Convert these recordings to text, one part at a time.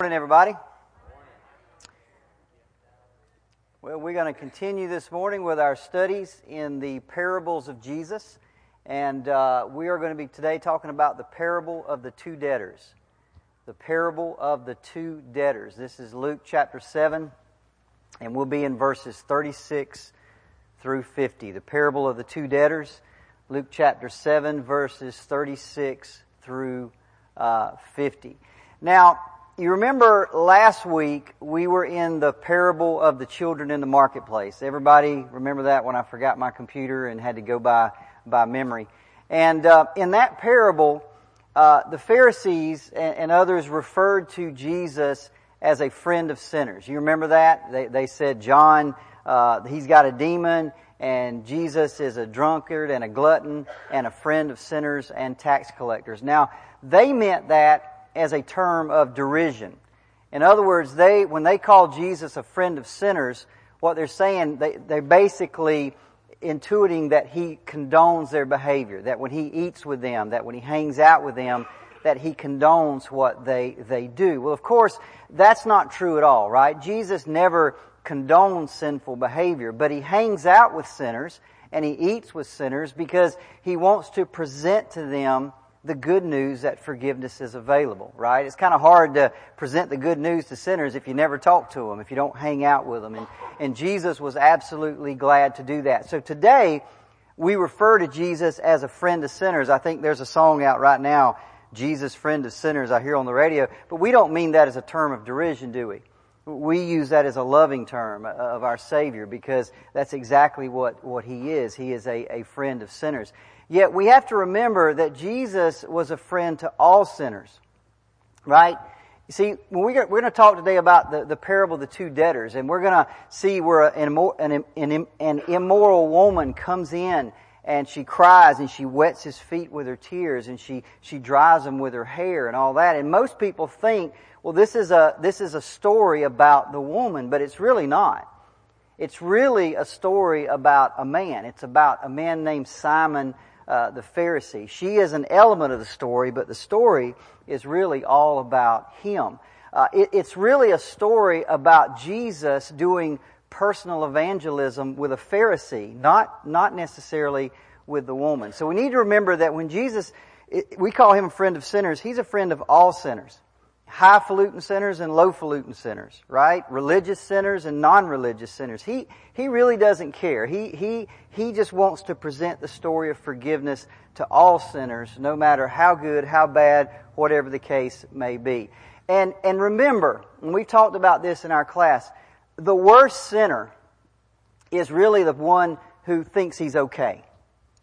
Good morning, everybody. Well, we're going to continue this morning with our studies in the parables of Jesus. And uh, we are going to be today talking about the parable of the two debtors. The parable of the two debtors. This is Luke chapter 7, and we'll be in verses 36 through 50. The parable of the two debtors, Luke chapter 7, verses 36 through uh, 50. Now, you remember last week we were in the parable of the children in the marketplace. Everybody remember that when I forgot my computer and had to go by by memory. And uh, in that parable, uh, the Pharisees and, and, others referred to Jesus as a friend of sinners. You remember that? They, they said John, uh, he's got a demon, and Jesus is a drunkard and a glutton and a friend of sinners and tax collectors. Now, they meant that as a term of derision. In other words, they, when they call Jesus a friend of sinners, what they're saying, they, they're basically intuiting that he condones their behavior, that when he eats with them, that when he hangs out with them, that he condones what they, they do. Well, of course, that's not true at all, right? Jesus never condones sinful behavior, but he hangs out with sinners and he eats with sinners because he wants to present to them the good news that forgiveness is available, right? It's kind of hard to present the good news to sinners if you never talk to them, if you don't hang out with them. And, and Jesus was absolutely glad to do that. So today, we refer to Jesus as a friend of sinners. I think there's a song out right now, Jesus, friend of sinners, I hear on the radio, but we don't mean that as a term of derision, do we? We use that as a loving term uh, of our Savior because that's exactly what, what He is. He is a, a friend of sinners. Yet we have to remember that Jesus was a friend to all sinners. Right? You see, we we're going to talk today about the, the parable of the two debtors, and we're going to see where an, an, an, an immoral woman comes in and she cries and she wets his feet with her tears and she, she dries them with her hair and all that. And most people think, well, this is a, this is a story about the woman, but it's really not. It's really a story about a man. It's about a man named Simon uh, the Pharisee. She is an element of the story, but the story is really all about him. Uh, it, it's really a story about Jesus doing personal evangelism with a Pharisee, not, not necessarily with the woman. So we need to remember that when Jesus, it, we call him a friend of sinners, he's a friend of all sinners highfalutin sinners and lowfalutin sinners, right? Religious sinners and non-religious sinners. He, he really doesn't care. He, he, he just wants to present the story of forgiveness to all sinners, no matter how good, how bad, whatever the case may be. And, and remember, and we talked about this in our class, the worst sinner is really the one who thinks he's okay.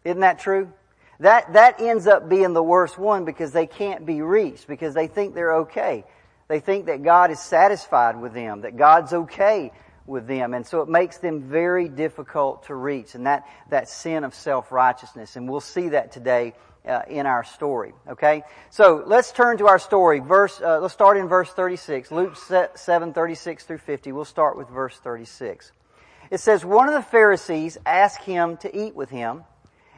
Isn't that true? That, that ends up being the worst one because they can't be reached, because they think they're okay. They think that God is satisfied with them, that God's okay with them. And so it makes them very difficult to reach. And that, that sin of self-righteousness. And we'll see that today uh, in our story. Okay? So let's turn to our story. Verse, uh, let's start in verse 36. Luke 7, 36 through 50. We'll start with verse 36. It says, One of the Pharisees asked him to eat with him.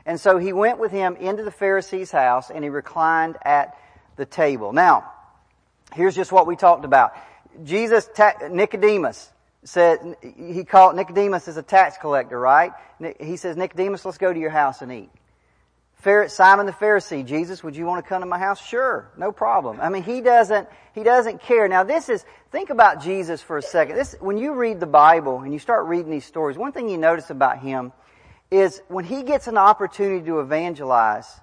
And so he went with him into the Pharisee's house and he reclined at the table. Now, here's just what we talked about. Jesus, Nicodemus said, he called, Nicodemus is a tax collector, right? He says, Nicodemus, let's go to your house and eat. Simon the Pharisee, Jesus, would you want to come to my house? Sure, no problem. I mean, he doesn't, he doesn't care. Now this is, think about Jesus for a second. This, when you read the Bible and you start reading these stories, one thing you notice about him is when he gets an opportunity to evangelize,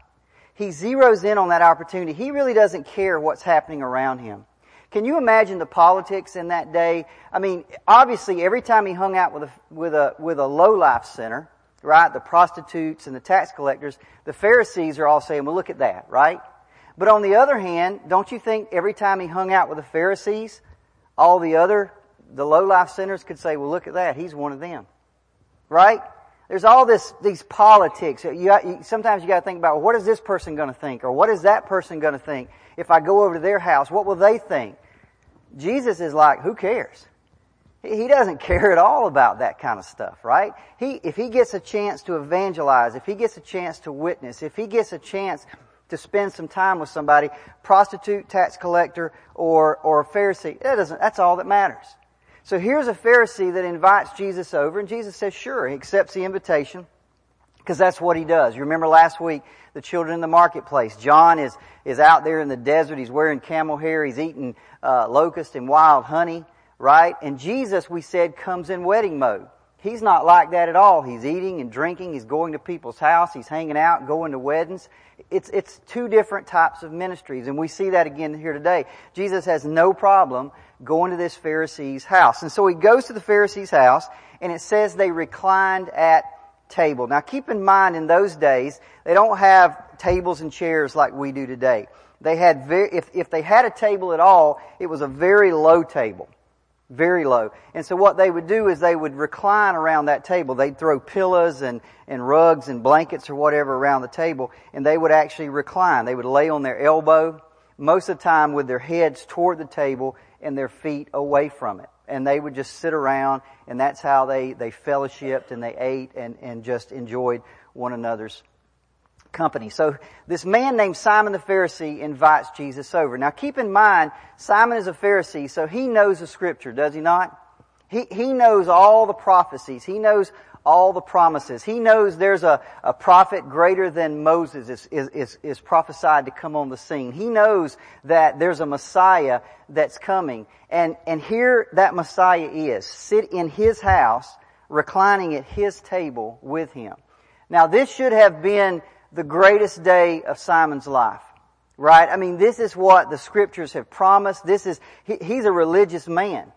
he zeroes in on that opportunity. He really doesn't care what's happening around him. Can you imagine the politics in that day? I mean, obviously every time he hung out with a, with a, with a low-life center, right, the prostitutes and the tax collectors, the Pharisees are all saying, well look at that, right? But on the other hand, don't you think every time he hung out with the Pharisees, all the other, the low-life sinners could say, well look at that, he's one of them. Right? There's all this, these politics. You, you, sometimes you gotta think about, what is this person gonna think? Or what is that person gonna think? If I go over to their house, what will they think? Jesus is like, who cares? He doesn't care at all about that kind of stuff, right? He, if he gets a chance to evangelize, if he gets a chance to witness, if he gets a chance to spend some time with somebody, prostitute, tax collector, or, or a Pharisee. That doesn't, that's all that matters. So here's a Pharisee that invites Jesus over, and Jesus says, sure, he accepts the invitation, because that's what he does. You remember last week, the children in the marketplace. John is, is out there in the desert, he's wearing camel hair, he's eating uh, locust and wild honey, right? And Jesus, we said, comes in wedding mode. He's not like that at all. He's eating and drinking. He's going to people's house. He's hanging out, going to weddings. It's, it's two different types of ministries. And we see that again here today. Jesus has no problem going to this Pharisee's house. And so he goes to the Pharisee's house and it says they reclined at table. Now keep in mind in those days, they don't have tables and chairs like we do today. They had very, if, if they had a table at all, it was a very low table very low. And so what they would do is they would recline around that table. They'd throw pillows and, and rugs and blankets or whatever around the table, and they would actually recline. They would lay on their elbow, most of the time with their heads toward the table and their feet away from it. And they would just sit around, and that's how they, they fellowshipped and they ate and, and just enjoyed one another's company. So this man named Simon the Pharisee invites Jesus over. Now keep in mind, Simon is a Pharisee, so he knows the scripture, does he not? He, he knows all the prophecies. He knows all the promises. He knows there's a, a prophet greater than Moses is, is, is, is prophesied to come on the scene. He knows that there's a Messiah that's coming. And, and here that Messiah is, sit in his house, reclining at his table with him. Now this should have been the greatest day of Simon's life. Right? I mean, this is what the scriptures have promised. This is, he, he's a religious man.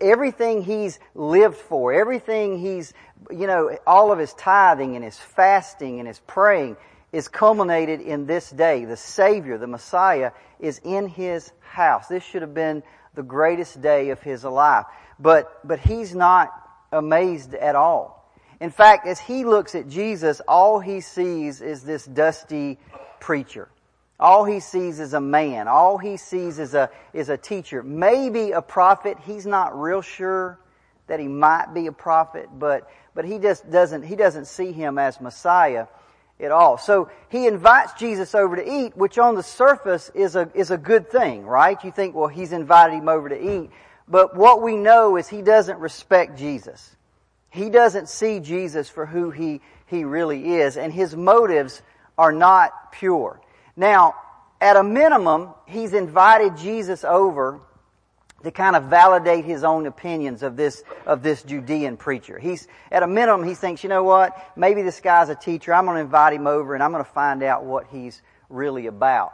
Everything he's lived for, everything he's, you know, all of his tithing and his fasting and his praying is culminated in this day. The Savior, the Messiah, is in his house. This should have been the greatest day of his life. But, but he's not amazed at all. In fact, as he looks at Jesus, all he sees is this dusty preacher. All he sees is a man. All he sees is a, is a teacher. Maybe a prophet. He's not real sure that he might be a prophet, but, but he just doesn't, he doesn't see him as Messiah at all. So he invites Jesus over to eat, which on the surface is a, is a good thing, right? You think, well, he's invited him over to eat. But what we know is he doesn't respect Jesus. He doesn't see Jesus for who he, he really is, and his motives are not pure. Now, at a minimum, he's invited Jesus over to kind of validate his own opinions of this, of this Judean preacher. He's, at a minimum, he thinks, you know what, maybe this guy's a teacher, I'm gonna invite him over and I'm gonna find out what he's really about.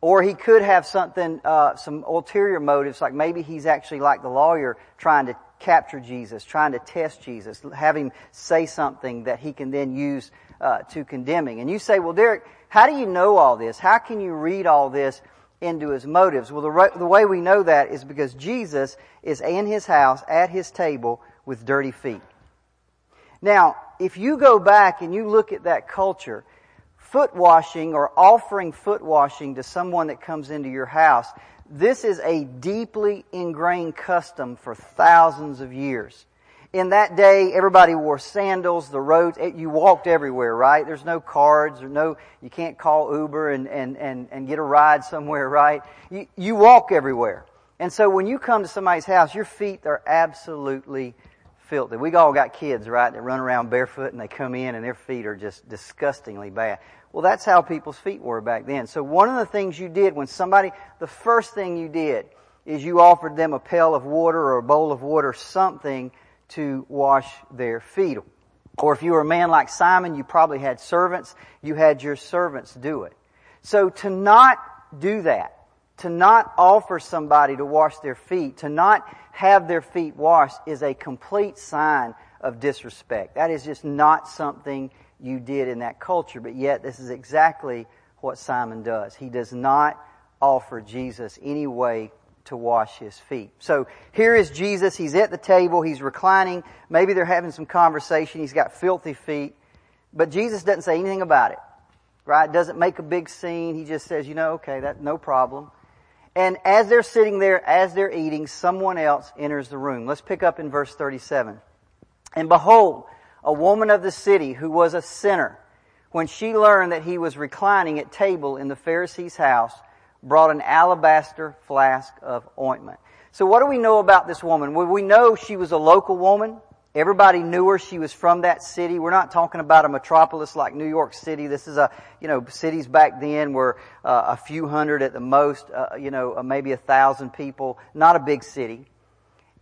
Or he could have something, uh, some ulterior motives, like maybe he's actually like the lawyer trying to capture Jesus, trying to test Jesus, have him say something that he can then use uh, to condemning. And you say, well, Derricke, how do you know all this? How can you read all this into his motives? Well, the, the way we know that is because Jesus is in his house at his table with dirty feet. Now, if you go back and you look at that culture, foot washing or offering foot washing to someone that comes into your house this is a deeply ingrained custom for thousands of years. In that day, everybody wore sandals, the roads, you walked everywhere, right? There's no cards or no, you can't call Uber and, and, and, and get a ride somewhere, right? You, you walk everywhere. And so when you come to somebody's house, your feet are absolutely filthy. We all got kids, right, that run around barefoot and they come in and their feet are just disgustingly bad. Well, that's how people's feet were back then. So one of the things you did when somebody, the first thing you did is you offered them a pail of water or a bowl of water, something to wash their feet. Or if you were a man like Simon, you probably had servants, you had your servants do it. So to not do that, to not offer somebody to wash their feet, to not have their feet washed is a complete sign of disrespect. That is just not something you did in that culture, but yet this is exactly what Simon does. He does not offer Jesus any way to wash his feet. So here is Jesus. He's at the table. He's reclining. Maybe they're having some conversation. He's got filthy feet. But Jesus doesn't say anything about it. Right? Doesn't make a big scene. He just says, you know, okay, that, no problem. And as they're sitting there, as they're eating, someone else enters the room. Let's pick up in verse 37. And behold, a woman of the city who was a sinner. when she learned that he was reclining at table in the Pharisee's house, brought an alabaster flask of ointment. So what do we know about this woman? Well, we know she was a local woman. Everybody knew her. She was from that city. We're not talking about a metropolis like New York City. This is a, you know, cities back then were uh, a few hundred at the most, uh, you know, uh, maybe a thousand people. Not a big city.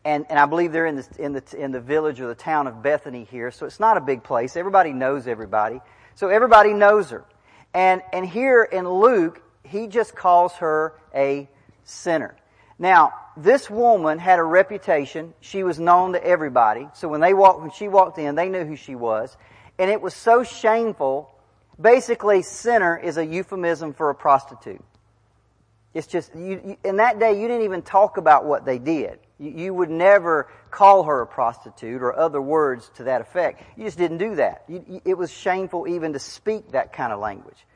And, and I believe they're in the, in the, in the village or the town of Bethany here. So it's not a big place. Everybody knows everybody. So everybody knows her. And, and here in Luke, he just calls her a sinner. Now, this woman had a reputation. She was known to everybody. So when they walked, when she walked in, they knew who she was. And it was so shameful. Basically, sinner is a euphemism for a prostitute. It's just, you, you, in that day, you didn't even talk about what they did. You, would never call her a prostitute or other words to that effect. You just didn't do that. it was shameful even to speak that kind of language.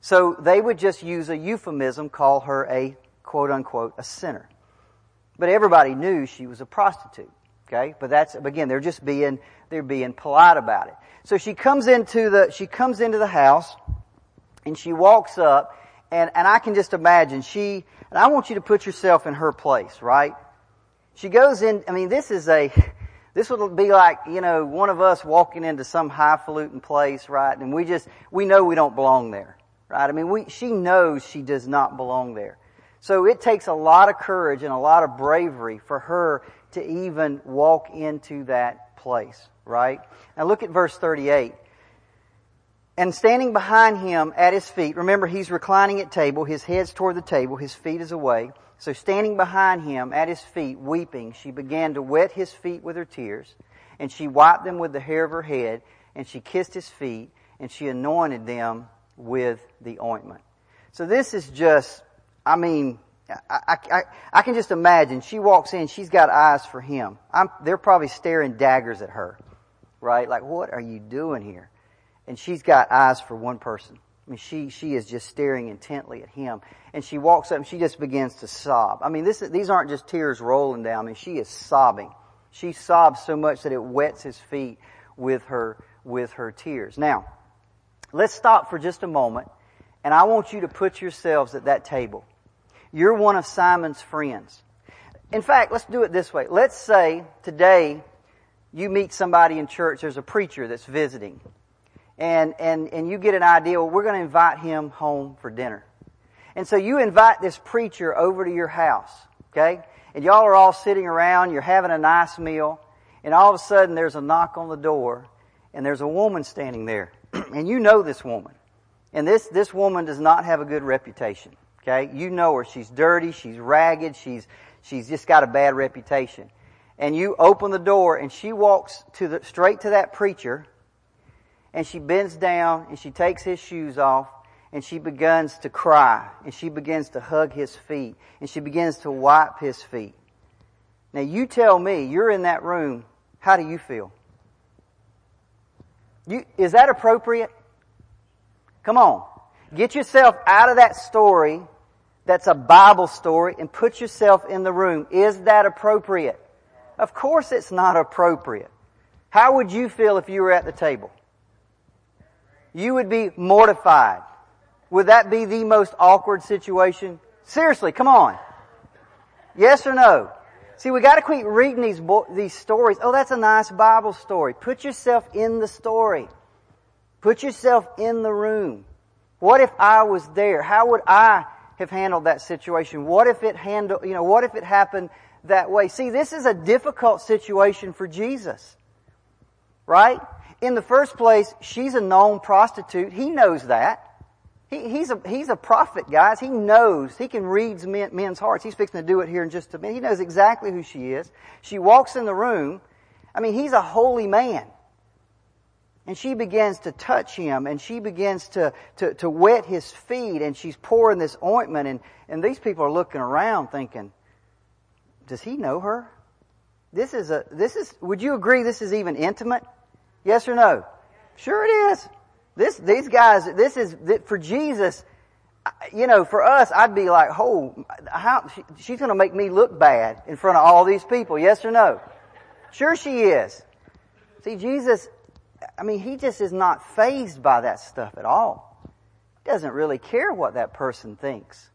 So they would just use a euphemism, call her a quote unquote a sinner. But everybody knew she was a prostitute. Okay? But that's, again, they're just being, they're being polite about it. So she comes into the, she comes into the house and she walks up and, and I can just imagine she, and I want you to put yourself in her place, right? She goes in, I mean, this is a, this would be like, you know, one of us walking into some highfalutin place, right? And we just, we know we don't belong there, right? I mean, we, she knows she does not belong there. So it takes a lot of courage and a lot of bravery for her to even walk into that place, right? Now look at verse 38. And standing behind him at his feet, remember he's reclining at table, his head's toward the table, his feet is away. So standing behind him at his feet, weeping, she began to wet his feet with her tears, and she wiped them with the hair of her head, and she kissed his feet, and she anointed them with the ointment. So this is just, I mean, I, I, I can just imagine. She walks in, she's got eyes for him. I'm, they're probably staring daggers at her, right? Like, what are you doing here? and she's got eyes for one person. I mean, she, she is just staring intently at him. And she walks up and she just begins to sob. I mean, this, these aren't just tears rolling down. I mean, she is sobbing. She sobs so much that it wets his feet with her, with her tears. Now, let's stop for just a moment and I want you to put yourselves at that table. You're one of Simon's friends. In fact, let's do it this way. Let's say today you meet somebody in church, there's a preacher that's visiting and, and, and you get an idea, well, we're going to invite him home for dinner. And so you invite this preacher over to your house, okay? And y'all are all sitting around, you're having a nice meal, and all of a sudden there's a knock on the door, and there's a woman standing there. and you know this woman. And this, this woman does not have a good reputation, okay? You know her. She's dirty, she's ragged, she's, she's just got a bad reputation. And you open the door, and she walks to the, straight to that preacher, and she bends down and she takes his shoes off and she begins to cry and she begins to hug his feet and she begins to wipe his feet. Now you tell me, you're in that room, how do you feel? You, is that appropriate? Come on. Get yourself out of that story that's a Bible story and put yourself in the room. Is that appropriate? Of course it's not appropriate. How would you feel if you were at the table? You would be mortified. Would that be the most awkward situation? Seriously, come on. Yes or no? See, we gotta quit reading these, these stories. Oh, that's a nice Bible story. Put yourself in the story. Put yourself in the room. What if I was there? How would I have handled that situation? What if it handled, you know, what if it happened that way? See, this is a difficult situation for Jesus. Right? In the first place, she's a known prostitute. He knows that. He, he's, a, he's a prophet, guys. He knows. He can read men, men's hearts. He's fixing to do it here in just a minute. He knows exactly who she is. She walks in the room. I mean, he's a holy man. And she begins to touch him and she begins to, to, to wet his feet and she's pouring this ointment and, and these people are looking around thinking, does he know her? This is a, this is, would you agree this is even intimate? Yes or no? Sure it is. This, these guys, this is, for Jesus, you know, for us, I'd be like, oh, how, she, she's gonna make me look bad in front of all these people. Yes or no? Sure she is. See, Jesus, I mean, he just is not fazed by that stuff at all. He doesn't really care what that person thinks.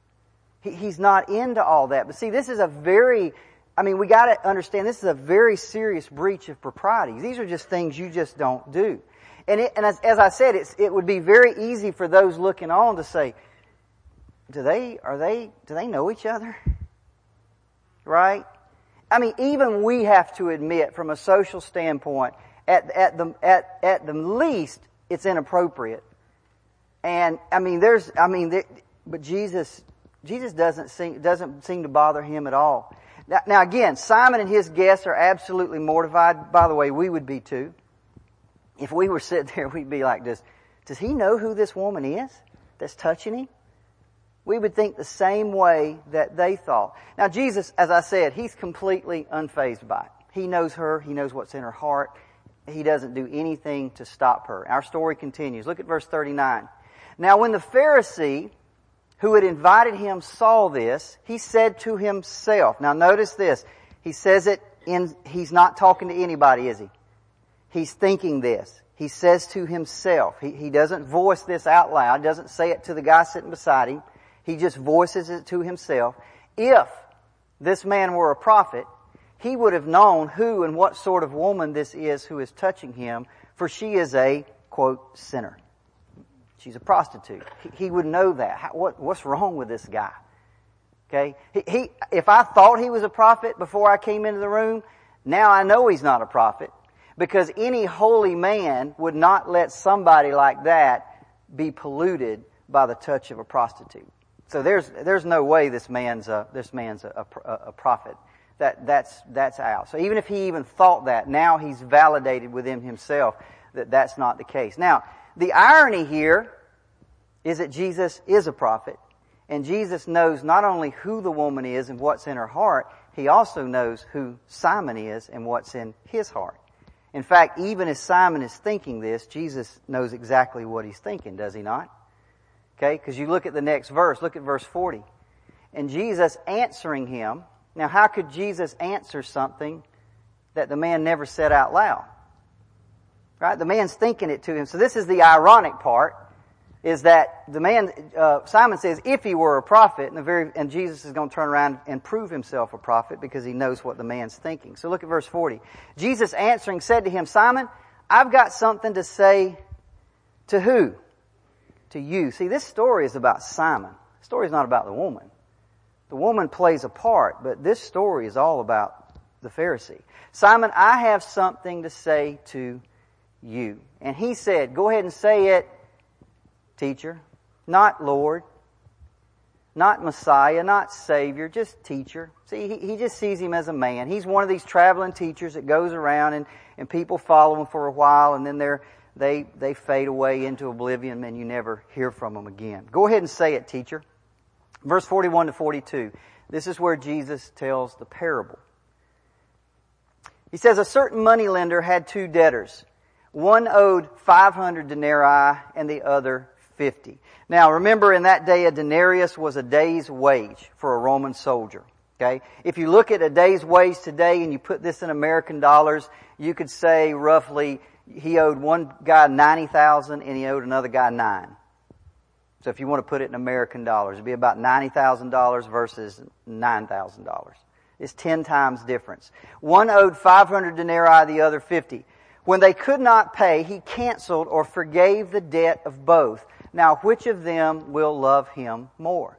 He, he's not into all that. But see, this is a very, I mean, we got to understand this is a very serious breach of propriety. These are just things you just don't do. And, it, and as, as, I said, it would be very easy for those looking on to say, do they, are they, do they know each other? Right? I mean, even we have to admit from a social standpoint, at, at the, at, at the least, it's inappropriate. And, I mean, there's, I mean, there, but Jesus, Jesus doesn't seem, doesn't seem to bother him at all. Now, now again, Simon and his guests are absolutely mortified. By the way, we would be too. If we were sitting there, we'd be like, this. does he know who this woman is that's touching him? We would think the same way that they thought. Now Jesus, as I said, he's completely unfazed by it. He knows her. He knows what's in her heart. He doesn't do anything to stop her. Our story continues. Look at verse 39. Now when the Pharisee who had invited him saw this, he said to himself, now notice this, he says it in, he's not talking to anybody, is he? He's thinking this. He says to himself, he, he doesn't voice this out loud, doesn't say it to the guy sitting beside him. He just voices it to himself. If this man were a prophet, he would have known who and what sort of woman this is who is touching him, for she is a, quote, sinner. She's a prostitute. He, he would know that. How, what, what's wrong with this guy? Okay? He, he, if I thought he was a prophet before I came into the room, now I know he's not a prophet. Because any holy man would not let somebody like that be polluted by the touch of a prostitute. So there's, there's no way this man's a, this man's a, a, a prophet. That, that's, that's out. So even if he even thought that, now he's validated within himself that that's not the case. Now, the irony here is that Jesus is a prophet, and Jesus knows not only who the woman is and what's in her heart, he also knows who Simon is and what's in his heart. In fact, even as Simon is thinking this, Jesus knows exactly what he's thinking, does he not? Okay, because you look at the next verse, look at verse 40. And Jesus answering him, now how could Jesus answer something that the man never said out loud? Right? The man's thinking it to him. So this is the ironic part, is that the man, uh, Simon says, if he were a prophet, and, the very, and Jesus is going to turn around and prove himself a prophet because he knows what the man's thinking. So look at verse 40. Jesus answering said to him, Simon, I've got something to say to who? To you. See, this story is about Simon. The story is not about the woman. The woman plays a part, but this story is all about the Pharisee. Simon, I have something to say to you. And he said, Go ahead and say it, teacher. Not Lord. Not Messiah, not Savior, just teacher. See, he, he just sees him as a man. He's one of these traveling teachers that goes around and, and people follow him for a while and then they're, they, they fade away into oblivion and you never hear from them again. Go ahead and say it, teacher. Verse 41 to 42. This is where Jesus tells the parable. He says, A certain moneylender had two debtors. One owed 500 denarii and the other 50. Now remember in that day a denarius was a day's wage for a Roman soldier. Okay? If you look at a day's wage today and you put this in American dollars, you could say roughly he owed one guy 90,000 and he owed another guy 9. So if you want to put it in American dollars, it'd be about $90,000 versus $9,000. It's 10 times difference. One owed 500 denarii, the other 50. When they could not pay, he canceled or forgave the debt of both. Now, which of them will love him more?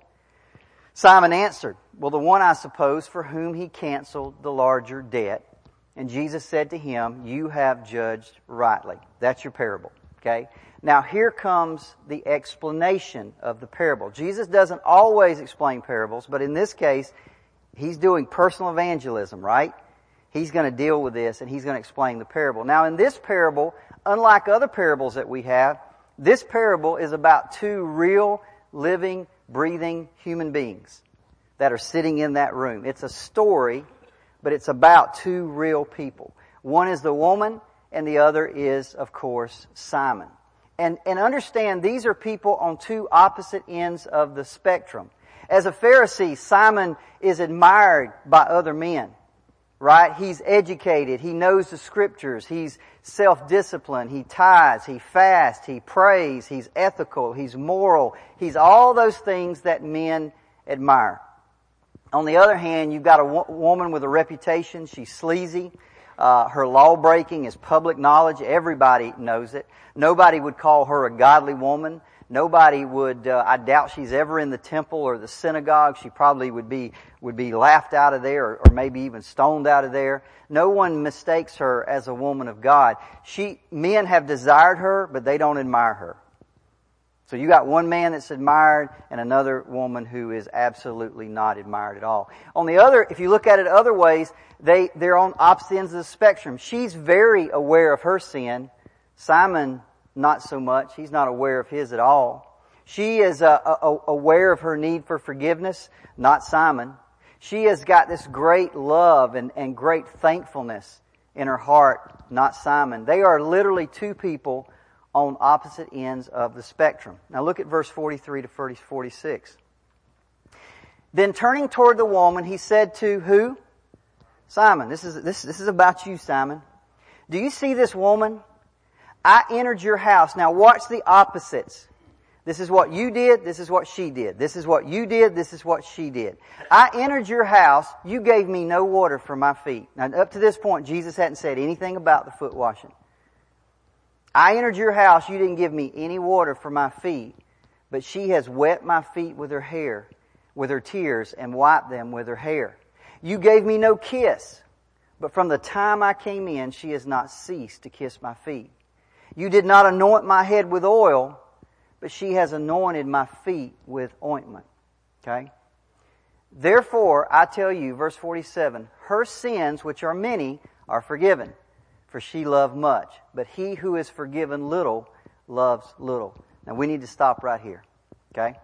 Simon answered, Well, the one, I suppose, for whom he canceled the larger debt. And Jesus said to him, You have judged rightly. That's your parable. Okay? Now, here comes the explanation of the parable. Jesus doesn't always explain parables, but in this case, he's doing personal evangelism, right? He's going to deal with this and he's going to explain the parable. Now, in this parable, unlike other parables that we have, this parable is about two real, living, breathing human beings that are sitting in that room. It's a story, but it's about two real people. One is the woman, and the other is, of course, Simon. And, and understand these are people on two opposite ends of the spectrum. As a Pharisee, Simon is admired by other men. Right? He's educated. He knows the scriptures. He's self-disciplined. He tithes. He fasts. He prays. He's ethical. He's moral. He's all those things that men admire. On the other hand, you've got a wo- woman with a reputation. She's sleazy. Uh, her law breaking is public knowledge. Everybody knows it. Nobody would call her a godly woman. Nobody would, uh, I doubt she's ever in the temple or the synagogue. She probably would be, would be laughed out of there or, or maybe even stoned out of there. No one mistakes her as a woman of God. She, men have desired her, but they don't admire her. So you got one man that's admired and another woman who is absolutely not admired at all. On the other, if you look at it other ways, they, they're on opposite ends of the spectrum. She's very aware of her sin. Simon not so much. He's not aware of his at all. She is uh, uh, aware of her need for forgiveness, not Simon. She has got this great love and, and great thankfulness in her heart, not Simon. They are literally two people on opposite ends of the spectrum. Now look at verse 43 to 46. Then turning toward the woman, he said to who? Simon. This is, this, this is about you, Simon. Do you see this woman? I entered your house. Now watch the opposites. This is what you did. This is what she did. This is what you did. This is what she did. I entered your house. You gave me no water for my feet. Now up to this point, Jesus hadn't said anything about the foot washing. I entered your house. You didn't give me any water for my feet, but she has wet my feet with her hair, with her tears and wiped them with her hair. You gave me no kiss, but from the time I came in, she has not ceased to kiss my feet. You did not anoint my head with oil, but she has anointed my feet with ointment. Okay? Therefore, I tell you, verse 47, her sins, which are many, are forgiven, for she loved much. But he who is forgiven little loves little. Now we need to stop right here. Okay?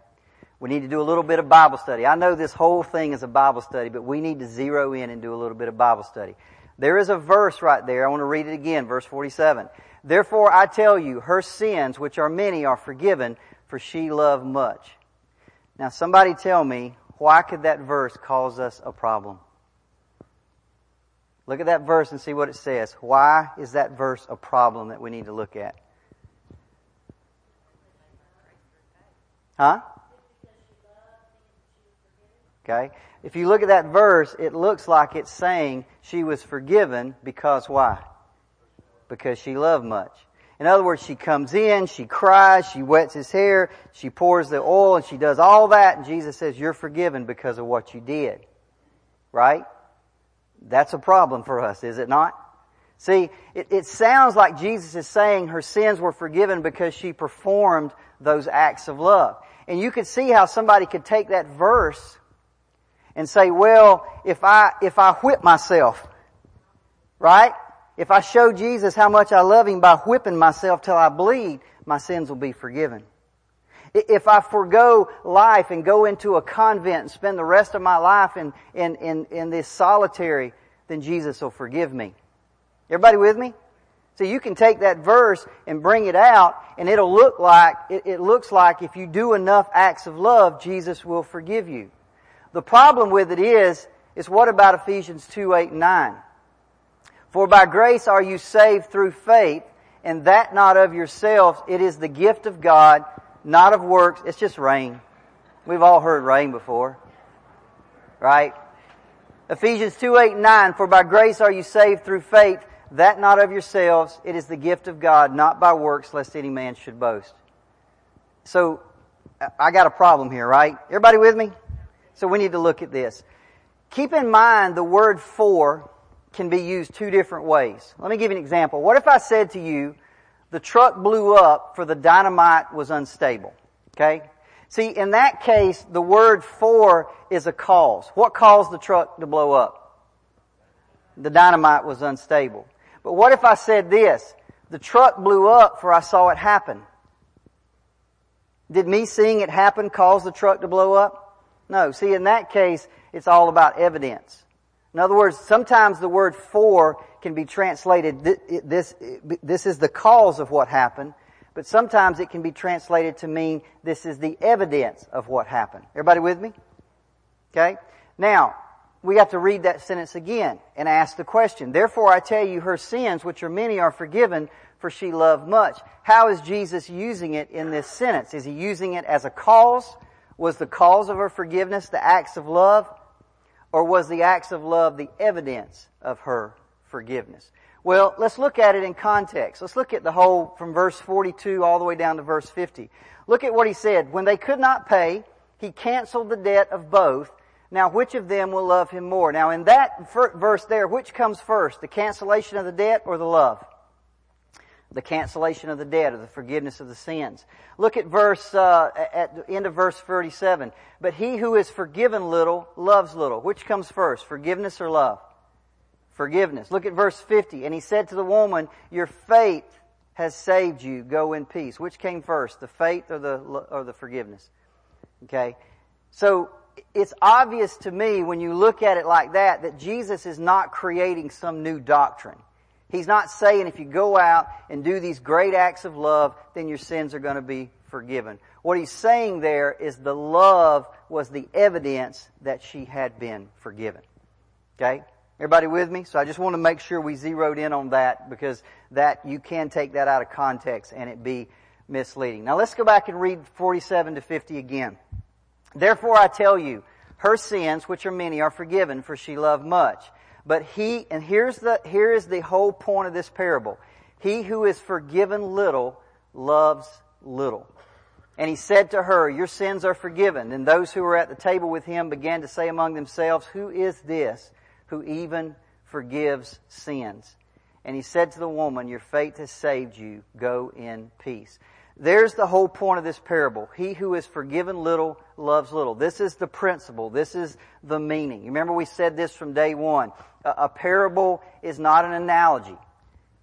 We need to do a little bit of Bible study. I know this whole thing is a Bible study, but we need to zero in and do a little bit of Bible study. There is a verse right there. I want to read it again, verse 47. Therefore I tell you, her sins, which are many, are forgiven, for she loved much. Now somebody tell me, why could that verse cause us a problem? Look at that verse and see what it says. Why is that verse a problem that we need to look at? Huh? Okay? If you look at that verse, it looks like it's saying she was forgiven because why? Because she loved much. In other words, she comes in, she cries, she wets his hair, she pours the oil, and she does all that, and Jesus says, you're forgiven because of what you did. Right? That's a problem for us, is it not? See, it, it sounds like Jesus is saying her sins were forgiven because she performed those acts of love. And you could see how somebody could take that verse and say, well, if I, if I whip myself, right? If I show Jesus how much I love Him by whipping myself till I bleed, my sins will be forgiven. If I forego life and go into a convent and spend the rest of my life in, in, in, in this solitary, then Jesus will forgive me. Everybody with me? So you can take that verse and bring it out and it'll look like, it, it looks like if you do enough acts of love, Jesus will forgive you. The problem with it is, is what about Ephesians 2, 8, and 9? For by grace are you saved through faith, and that not of yourselves. It is the gift of God, not of works. It's just rain. We've all heard rain before. Right? Ephesians 2, 8, 9. For by grace are you saved through faith, that not of yourselves. It is the gift of God, not by works, lest any man should boast. So, I got a problem here, right? Everybody with me? So we need to look at this. Keep in mind the word for can be used two different ways. Let me give you an example. What if I said to you, the truck blew up for the dynamite was unstable? Okay? See, in that case, the word for is a cause. What caused the truck to blow up? The dynamite was unstable. But what if I said this? The truck blew up for I saw it happen. Did me seeing it happen cause the truck to blow up? No. See, in that case, it's all about evidence. In other words, sometimes the word for can be translated, this, this is the cause of what happened, but sometimes it can be translated to mean this is the evidence of what happened. Everybody with me? Okay? Now, we have to read that sentence again and ask the question. Therefore I tell you her sins, which are many, are forgiven, for she loved much. How is Jesus using it in this sentence? Is he using it as a cause? Was the cause of her forgiveness the acts of love? Or was the acts of love the evidence of her forgiveness? Well, let's look at it in context. Let's look at the whole from verse 42 all the way down to verse 50. Look at what he said. When they could not pay, he canceled the debt of both. Now, which of them will love him more? Now, in that verse there, which comes first? The cancellation of the debt or the love? The cancellation of the debt or the forgiveness of the sins. Look at verse, uh, at the end of verse 37. But he who is forgiven little loves little. Which comes first? Forgiveness or love? Forgiveness. Look at verse 50. And he said to the woman, your faith has saved you. Go in peace. Which came first? The faith or the, or the forgiveness? Okay. So, it's obvious to me when you look at it like that that Jesus is not creating some new doctrine. He's not saying if you go out and do these great acts of love, then your sins are going to be forgiven. What he's saying there is the love was the evidence that she had been forgiven. Okay? Everybody with me? So I just want to make sure we zeroed in on that because that, you can take that out of context and it be misleading. Now let's go back and read 47 to 50 again. Therefore I tell you, her sins, which are many, are forgiven, for she loved much. But he, and here's the, here is the whole point of this parable. He who is forgiven little loves little. And he said to her, Your sins are forgiven. And those who were at the table with him began to say among themselves, Who is this who even forgives sins? And he said to the woman, Your faith has saved you. Go in peace. There's the whole point of this parable. He who is forgiven little loves little. This is the principle. This is the meaning. Remember we said this from day one. A, a parable is not an analogy,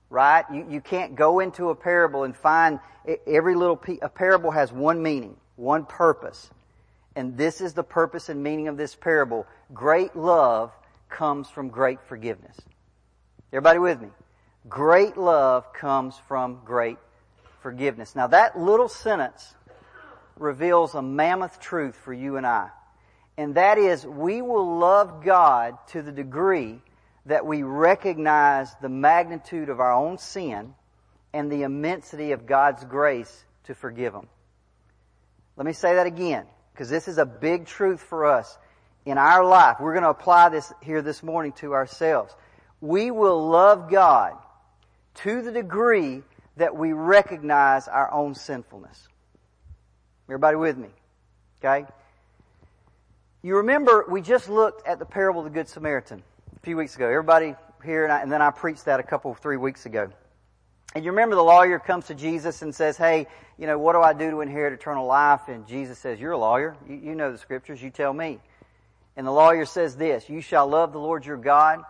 right? You, you can't go into a parable and find every little piece. A parable has one meaning, one purpose. And this is the purpose and meaning of this parable. Great love comes from great forgiveness. Everybody with me? Great love comes from great forgiveness. Now that little sentence reveals a mammoth truth for you and I. And that is we will love God to the degree that we recognize the magnitude of our own sin and the immensity of God's grace to forgive them. Let me say that again, because this is a big truth for us in our life. We're going to apply this here this morning to ourselves. We will love God to the degree that we recognize our own sinfulness. Everybody with me? Okay? You remember we just looked at the parable of the Good Samaritan a few weeks ago. Everybody here, and, I, and then I preached that a couple, three weeks ago. And you remember the lawyer comes to Jesus and says, Hey, you know, what do I do to inherit eternal life? And Jesus says, You're a lawyer. You, you know the scriptures. You tell me. And the lawyer says this, You shall love the Lord your God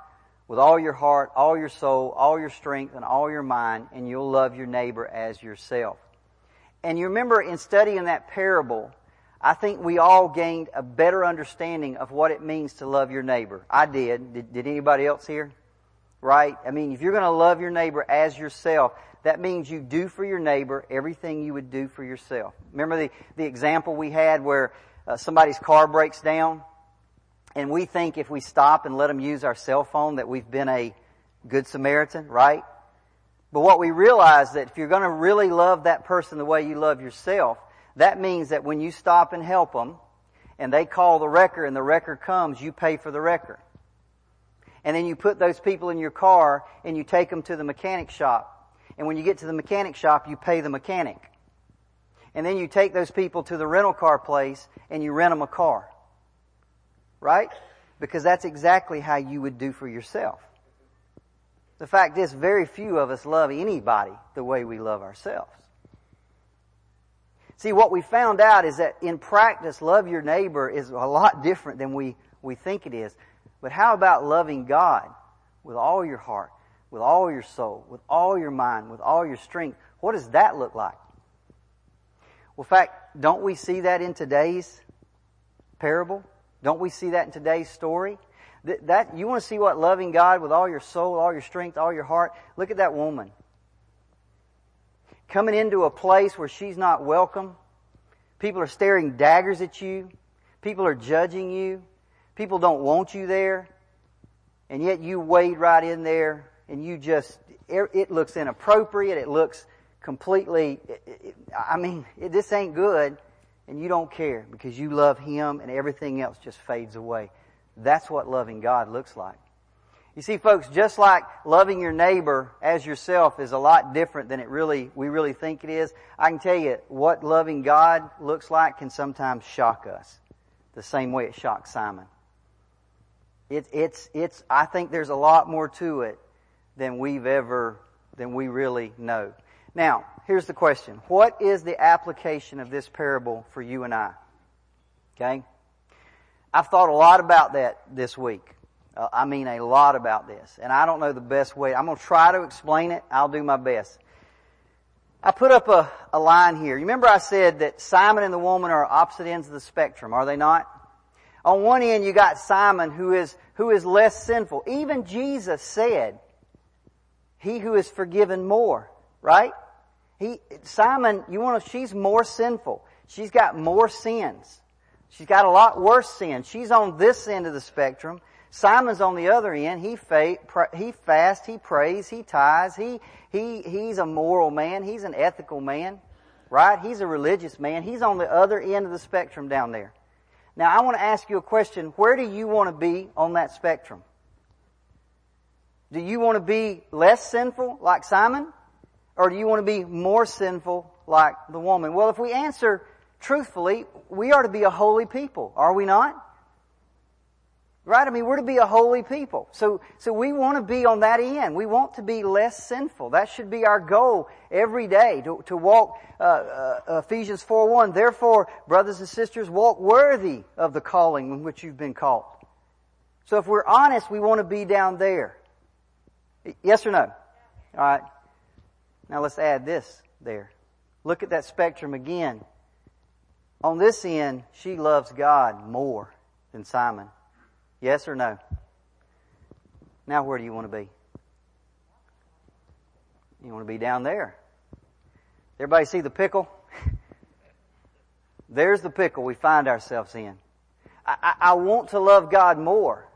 with all your heart, all your soul, all your strength, and all your mind, and you'll love your neighbor as yourself. And you remember in studying that parable, I think we all gained a better understanding of what it means to love your neighbor. I did. Did, did anybody else here? Right? I mean, if you're going to love your neighbor as yourself, that means you do for your neighbor everything you would do for yourself. Remember the, the example we had where uh, somebody's car breaks down? And we think if we stop and let them use our cell phone that we've been a good Samaritan, right? But what we realize that if you're going to really love that person the way you love yourself, that means that when you stop and help them, and they call the wrecker and the wrecker comes, you pay for the wrecker. And then you put those people in your car and you take them to the mechanic shop. And when you get to the mechanic shop, you pay the mechanic. And then you take those people to the rental car place and you rent them a car. Right? Because that's exactly how you would do for yourself. The fact is, very few of us love anybody the way we love ourselves. See, what we found out is that in practice, love your neighbor is a lot different than we, we think it is. But how about loving God with all your heart, with all your soul, with all your mind, with all your strength? What does that look like? Well, in fact, don't we see that in today's parable? Don't we see that in today's story? That, that, you want to see what loving God with all your soul, all your strength, all your heart? Look at that woman. Coming into a place where she's not welcome. People are staring daggers at you. People are judging you. People don't want you there, and yet you wade right in there, and you just, it looks inappropriate, it looks completely, I mean, this ain't good, and you don't care because you love Him and everything else just fades away. That's what loving God looks like. You see, folks, just like loving your neighbor as yourself is a lot different than it really, we really think it is. I can tell you what loving God looks like can sometimes shock us. The same way it shocked Simon. It, it's, it's, I think there's a lot more to it than we've ever, than we really know. Now, here's the question. What is the application of this parable for you and I? Okay? I've thought a lot about that this week. Uh, I mean a lot about this. And I don't know the best way. I'm going to try to explain it. I'll do my best. I put up a, a line here. You remember I said that Simon and the woman are opposite ends of the spectrum, are they not? On one end you got Simon who is, who is less sinful. Even Jesus said, he who is forgiven more, right? He, Simon, you want to, she's more sinful. She's got more sins. She's got a lot worse sins. She's on this end of the spectrum. Simon's on the other end. He fa- he fasts, he prays, he tithes. He he he's a moral man. He's an ethical man, right? He's a religious man. He's on the other end of the spectrum down there. Now, I want to ask you a question. Where do you want to be on that spectrum? Do you want to be less sinful like Simon? Or do you want to be more sinful like the woman? Well, if we answer truthfully, we are to be a holy people, are we not? Right? I mean, we're to be a holy people. So, so we want to be on that end. We want to be less sinful. That should be our goal every day to, to walk, uh, uh, Ephesians 4 1. Therefore, brothers and sisters, walk worthy of the calling in which you've been called. So if we're honest, we want to be down there. Yes or no? Alright. Now let's add this there. Look at that spectrum again. On this end, she loves God more than Simon. Yes or no? Now where do you want to be? You want to be down there. Everybody see the pickle? There's the pickle we find ourselves in. I, I, I, want to love God more,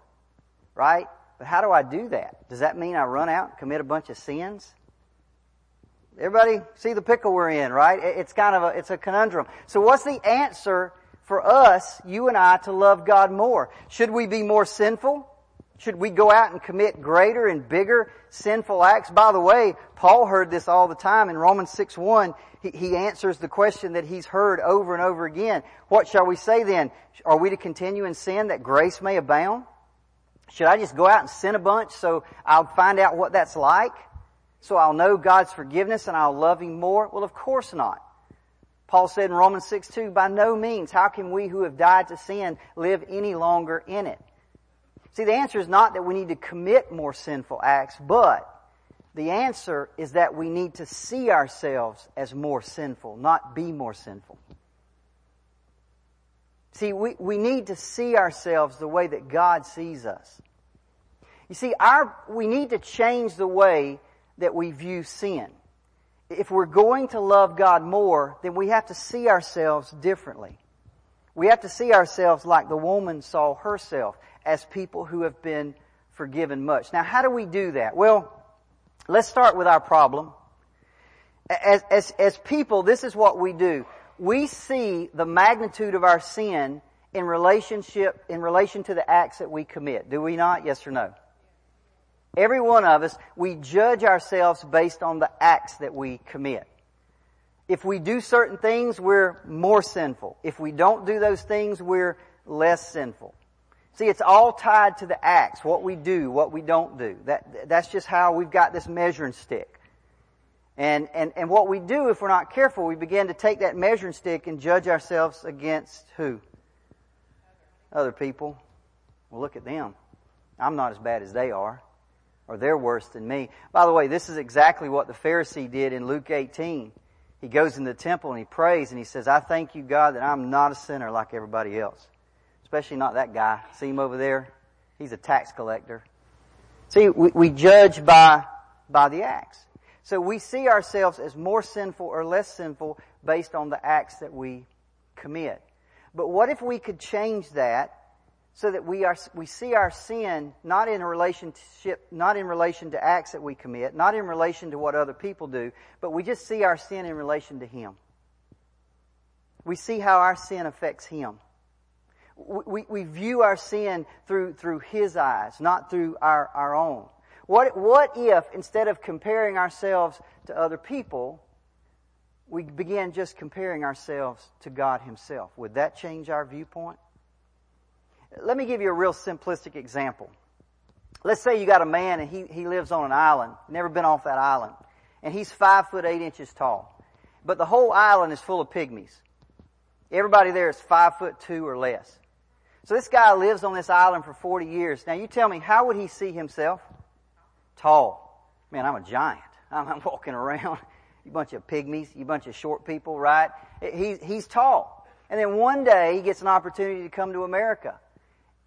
right? But how do I do that? Does that mean I run out and commit a bunch of sins? Everybody see the pickle we're in, right? It's kind of a, it's a conundrum. So what's the answer for us, you and I, to love God more? Should we be more sinful? Should we go out and commit greater and bigger sinful acts? By the way, Paul heard this all the time in Romans 6 1. He, he answers the question that he's heard over and over again. What shall we say then? Are we to continue in sin that grace may abound? Should I just go out and sin a bunch so I'll find out what that's like? So I'll know God's forgiveness and I'll love Him more? Well, of course not. Paul said in Romans 6 2, by no means, how can we who have died to sin live any longer in it? See, the answer is not that we need to commit more sinful acts, but the answer is that we need to see ourselves as more sinful, not be more sinful. See, we, we need to see ourselves the way that God sees us. You see, our, we need to change the way that we view sin if we're going to love God more, then we have to see ourselves differently. We have to see ourselves like the woman saw herself as people who have been forgiven much. Now, how do we do that? Well, let's start with our problem. As, as, as people, this is what we do. We see the magnitude of our sin in relationship, in relation to the acts that we commit. Do we not? Yes or no? Every one of us, we judge ourselves based on the acts that we commit. If we do certain things, we're more sinful. If we don't do those things, we're less sinful. See, it's all tied to the acts, what we do, what we don't do. That, that's just how we've got this measuring stick. And, and, and what we do, if we're not careful, we begin to take that measuring stick and judge ourselves against who? Other people. Well, look at them. I'm not as bad as they are or they're worse than me. By the way, this is exactly what the Pharisee did in Luke 18. He goes in the temple and he prays and he says, I thank you, God, that I'm not a sinner like everybody else. Especially not that guy. See him over there? He's a tax collector. See, we, we judge by, by the acts. So we see ourselves as more sinful or less sinful based on the acts that we commit. But what if we could change that so that we are we see our sin not in relationship not in relation to acts that we commit, not in relation to what other people do, but we just see our sin in relation to him. We see how our sin affects him. We, we view our sin through, through his eyes, not through our, our own. What, what if, instead of comparing ourselves to other people, we begin just comparing ourselves to God Himself? Would that change our viewpoint? Let me give you a real simplistic example. Let's say you got a man and he, he lives on an island, never been off that island, and he's five foot eight inches tall. But the whole island is full of pygmies. Everybody there is five foot two or less. So this guy lives on this island for 40 years. Now you tell me, how would he see himself? Tall. Man, I'm a giant. I'm, I'm walking around. You bunch of pygmies, you bunch of short people, right? He, he's tall. And then one day he gets an opportunity to come to America.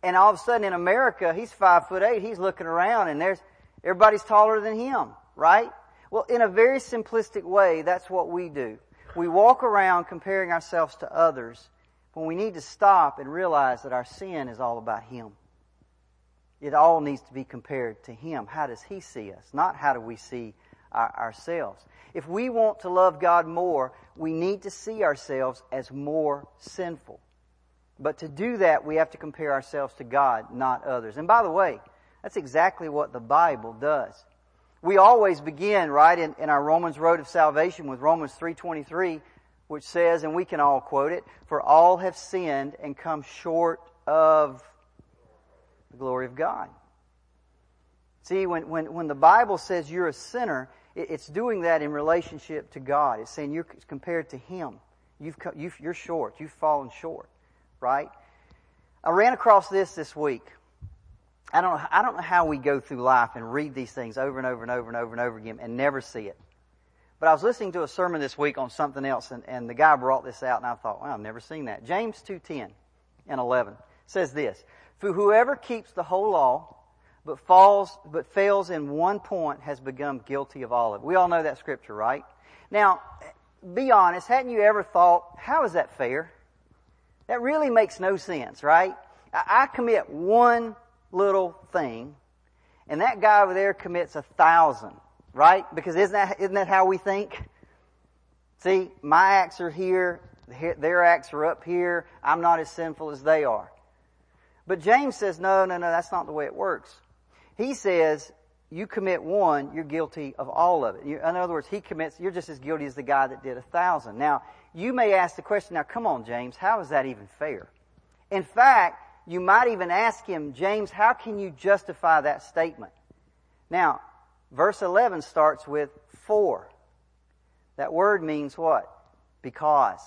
And all of a sudden in America, he's five foot eight. He's looking around and there's, everybody's taller than him, right? Well, in a very simplistic way, that's what we do. We walk around comparing ourselves to others when we need to stop and realize that our sin is all about Him. It all needs to be compared to Him. How does He see us? Not how do we see our, ourselves. If we want to love God more, we need to see ourselves as more sinful. But to do that, we have to compare ourselves to God, not others. And by the way, that's exactly what the Bible does. We always begin, right, in, in our Romans Road of Salvation with Romans 3.23, which says, and we can all quote it, for all have sinned and come short of the glory of God. See, when, when, when the Bible says you're a sinner, it, it's doing that in relationship to God. It's saying you're compared to Him. You've, you've, you're short. You've fallen short right? I ran across this this week. I don't, I don't know how we go through life and read these things over and over and over and over and over again and never see it. But I was listening to a sermon this week on something else and, and the guy brought this out and I thought, well, I've never seen that. James 2.10 and 11 says this, For whoever keeps the whole law but falls, but fails in one point has become guilty of all of it. We all know that scripture, right? Now, be honest, hadn't you ever thought, how is that fair? That really makes no sense, right? I commit one little thing, and that guy over there commits a thousand, right? Because isn't that, isn't that how we think? See, my acts are here, their acts are up here, I'm not as sinful as they are. But James says, no, no, no, that's not the way it works. He says, you commit one, you're guilty of all of it. in other words, he commits, you're just as guilty as the guy that did a thousand. Now, you may ask the question, now come on, James, how is that even fair? In fact, you might even ask him, James, how can you justify that statement? Now, verse 11 starts with for. That word means what? Because.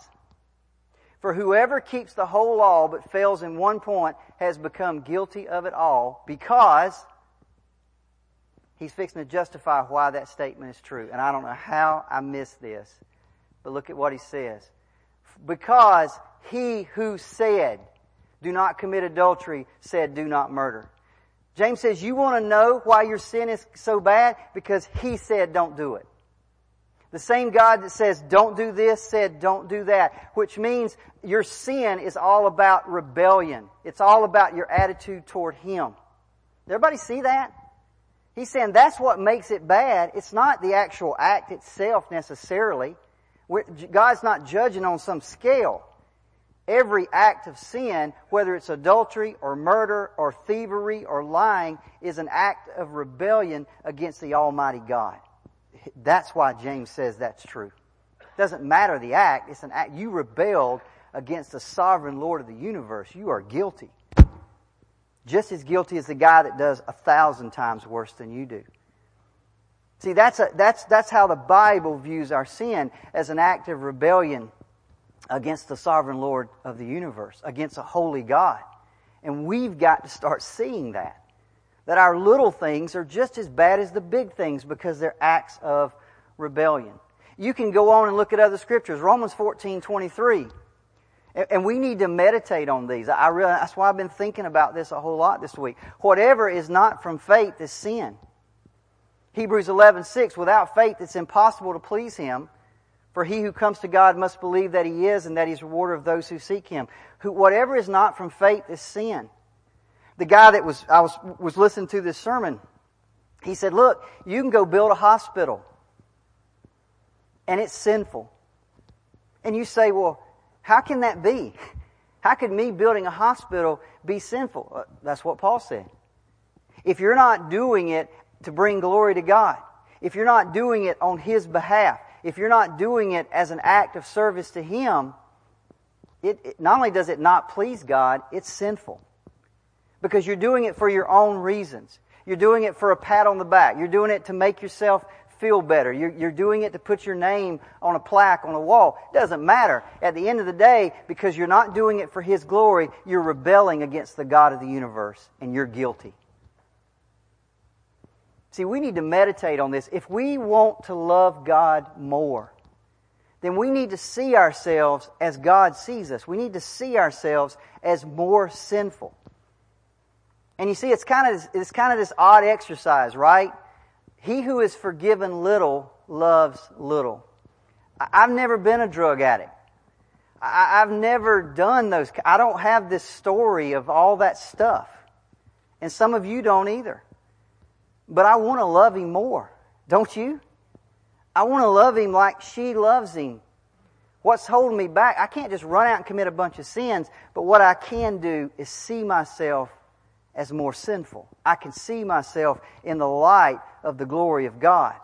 For whoever keeps the whole law but fails in one point has become guilty of it all because he's fixing to justify why that statement is true. And I don't know how I missed this. But look at what he says. Because he who said, do not commit adultery, said, do not murder. James says, you want to know why your sin is so bad? Because he said, don't do it. The same God that says, don't do this, said, don't do that. Which means your sin is all about rebellion. It's all about your attitude toward Him. Everybody see that? He's saying that's what makes it bad. It's not the actual act itself necessarily. God's not judging on some scale. Every act of sin, whether it's adultery or murder or thievery or lying, is an act of rebellion against the Almighty God. That's why James says that's true. It doesn't matter the act, it's an act. You rebelled against the sovereign Lord of the universe. You are guilty. Just as guilty as the guy that does a thousand times worse than you do. See, that's, a, that's, that's how the Bible views our sin as an act of rebellion against the sovereign Lord of the universe, against a holy God. And we've got to start seeing that. That our little things are just as bad as the big things because they're acts of rebellion. You can go on and look at other scriptures. Romans 14, 23. And we need to meditate on these. I really, that's why I've been thinking about this a whole lot this week. Whatever is not from faith is sin. Hebrews 11:6 without faith it's impossible to please him for he who comes to God must believe that he is and that he's rewarder of those who seek him. Who, whatever is not from faith is sin. The guy that was, I was, was listening to this sermon, he said, look, you can go build a hospital and it's sinful. And you say, well, how can that be? How could me building a hospital be sinful? Uh, that's what Paul said. If you're not doing it to bring glory to God, if you're not doing it on His behalf, if you're not doing it as an act of service to Him, it, it, not only does it not please God, it's sinful. Because you're doing it for your own reasons. You're doing it for a pat on the back. You're doing it to make yourself feel better. You're, you're doing it to put your name on a plaque on a wall. It doesn't matter. At the end of the day, because you're not doing it for His glory, you're rebelling against the God of the universe, and you're guilty. See, we need to meditate on this. If we want to love God more, then we need to see ourselves as God sees us. We need to see ourselves as more sinful. And you see, it's kind of it's kind of this odd exercise, right? He who is forgiven little loves little. I've never been a drug addict. I've never done those. I don't have this story of all that stuff. And some of you don't either. But I want to love him more. Don't you? I want to love him like she loves him. What's holding me back? I can't just run out and commit a bunch of sins, but what I can do is see myself as more sinful. I can see myself in the light of the glory of God.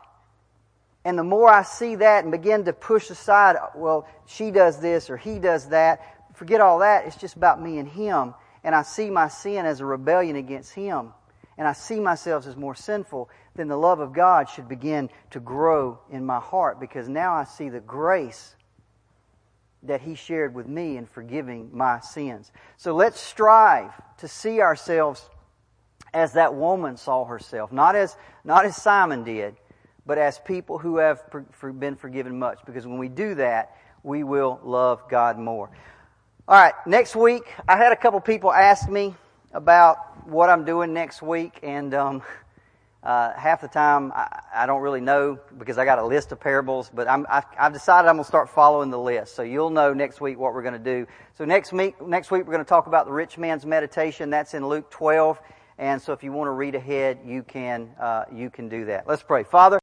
And the more I see that and begin to push aside, well, she does this or he does that, forget all that. It's just about me and him. And I see my sin as a rebellion against him. And I see myself as more sinful. Then the love of God should begin to grow in my heart because now I see the grace that He shared with me in forgiving my sins. So let's strive to see ourselves as that woman saw herself, not as, not as Simon did, but as people who have been forgiven much. Because when we do that, we will love God more. All right, next week, I had a couple people ask me about what I'm doing next week, and um, uh, half the time, I, I, don't really know because I got a list of parables, but I'm, I've, I've decided I'm going to start following the list. So you'll know next week what we're going to do. So next week, next week we're going to talk about the rich man's meditation. That's in Luke 12. And so if you want to read ahead, you can, uh, you can do that. Let's pray. Father,